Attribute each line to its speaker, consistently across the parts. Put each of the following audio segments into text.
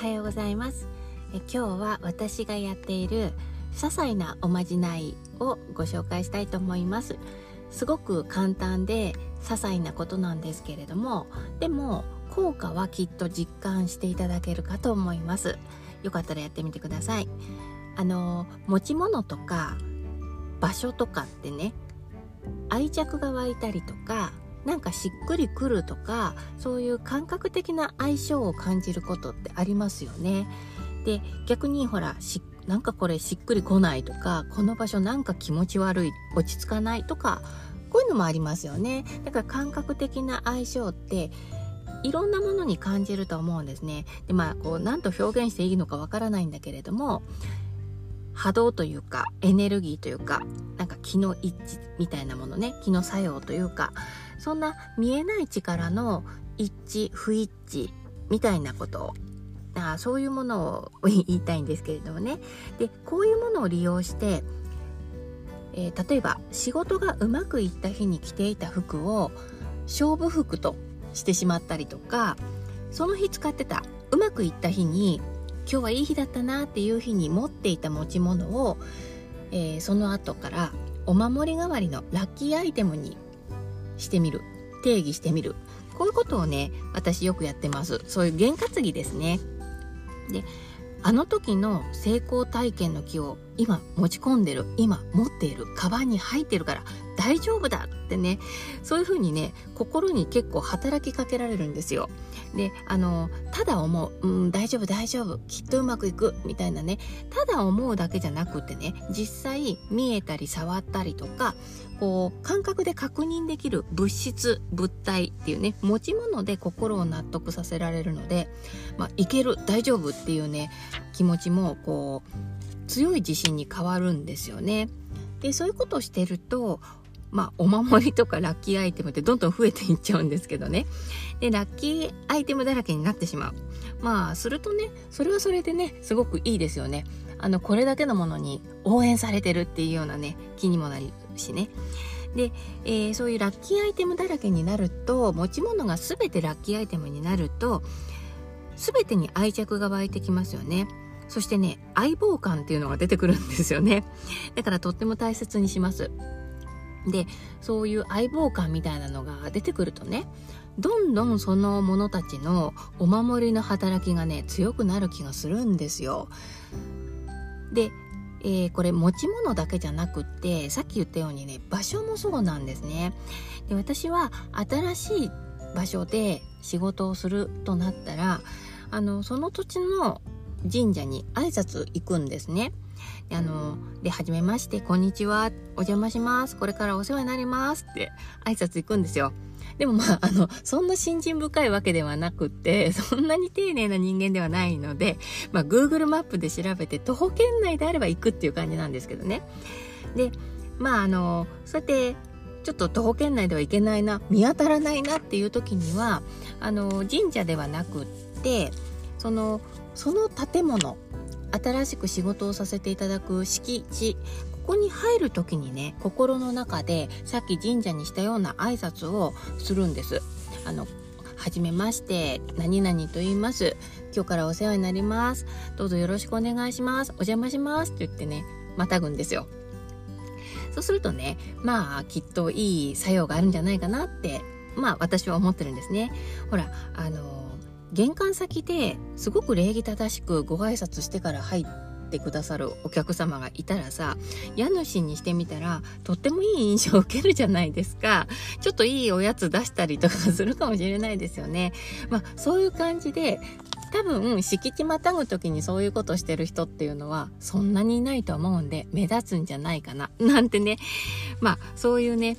Speaker 1: はようございます。え今日は私がやっている些細なおまじないをご紹介したいと思います。すごく簡単で些細なことなんですけれどもでも効果はきっと実感していただけるかと思います。よかったらやってみてください。あの持ち物とか場所とかってね愛着が湧いたりとかなんかしっくりくるとかそういう感覚的な相性を感じることってありますよね。で逆にほらしなんかこれしっくりこないとかこの場所なんか気持ち悪い落ち着かないとかこういうのもありますよね。だから感覚的な相性っていろんなものに感じると思うんですね。でまあこう何と表現していいのかわからないんだけれども波動というかエネルギーというかなんか気の一致みたいなものね気の作用というかそんな見えない力の一致不一致みたいなことあそういうものを言いたいんですけれどもね。でこういうものを利用して、えー、例えば仕事がうまくいった日に着ていた服を勝負服としてしまったりとかその日使ってたうまくいった日に今日はいい日だったなっていう日に持っていた持ち物を、えー、その後からお守り代わりのラッキーアイテムにしてみる。定義してみる。こういうことをね私よくやってます。そういう験担ぎですね。であの時の成功体験の木を今持ち込んでる。今持っている。カバンに入ってるから大丈夫だ。ってねそういうふうにね心に結構働きかけられるんですよであのただ思う、うん、大丈夫大丈夫きっとうまくいくみたいなねただ思うだけじゃなくてね実際見えたり触ったりとかこう感覚で確認できる物質物体っていうね持ち物で心を納得させられるので、まあ、いける大丈夫っていうね気持ちもこう強い自信に変わるんですよね。でそういうことをしてるとまあ、お守りとかラッキーアイテムってどんどん増えていっちゃうんですけどね。で、ラッキーアイテムだらけになってしまう。まあ、するとね、それはそれでね、すごくいいですよね。あの、これだけのものに応援されてるっていうようなね、気にもなるしね。で、えー、そういうラッキーアイテムだらけになると、持ち物が全てラッキーアイテムになると、全てに愛着が湧いてきますよね。そしてね、相棒感っていうのが出てくるんですよね。だからとっても大切にします。でそういう相棒感みたいなのが出てくるとねどんどんその者たちのお守りの働きがね強くなる気がするんですよ。で、えー、これ持ち物だけじゃなくってさっき言ったようにね場所もそうなんですね。で私は新しい場所で仕事をするとなったらあのその土地の神社に挨拶行くんですね。あの、で、はじめまして、こんにちは、お邪魔します、これからお世話になりますって挨拶行くんですよ。でもまあ、あの、そんな信心深いわけではなくって、そんなに丁寧な人間ではないので、まあ、Google マップで調べて、徒歩圏内であれば行くっていう感じなんですけどね。で、まあ、あの、そうやって、ちょっと徒歩圏内では行けないな、見当たらないなっていう時には、あの、神社ではなくって、その、その建物、新しく仕事をさせていただく敷地ここに入る時にね心の中でさっき神社にしたような挨拶をするんです。あのはじめまして何々と言います。今日からお世話になります。どうぞよろしくお願いします。お邪魔します。って言ってねまたぐんですよ。そうするとねまあきっといい作用があるんじゃないかなってまあ私は思ってるんですね。ほらあの玄関先ですごく礼儀正しくご挨拶してから入ってくださるお客様がいたらさ家主にしてみたらとってもいい印象を受けるじゃないですか。ちょっといいおやつ出したりとかするかもしれないですよね。まあそういう感じで多分敷地またぐ時にそういうことしてる人っていうのはそんなにいないと思うんで目立つんじゃないかな。なんてね。まあそういうね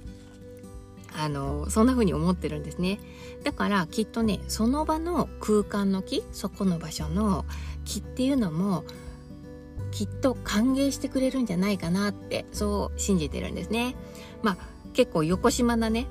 Speaker 1: あのそんな風に思ってるんですねだからきっとねその場の空間の木そこの場所の木っていうのもきっと歓迎してくれるんじゃないかなってそう信じてるんですねまあ結構横島なね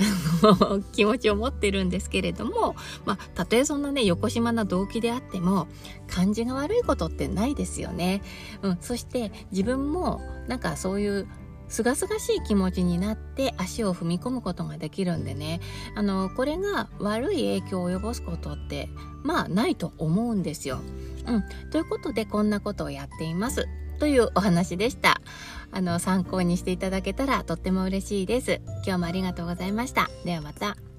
Speaker 1: 気持ちを持ってるんですけれども、まあ、たとえそんなね、横島な動機であっても、感じが悪いことってないですよね。うん、そして自分も、なんかそういうすがすがしい気持ちになって足を踏み込むことができるんでねあのこれが悪い影響を及ぼすことってまあないと思うんですよ。うん、ということでこんなことをやっていますというお話でした。あの参考にしていただけたらとっても嬉しいです。今日もありがとうございました。ではまた。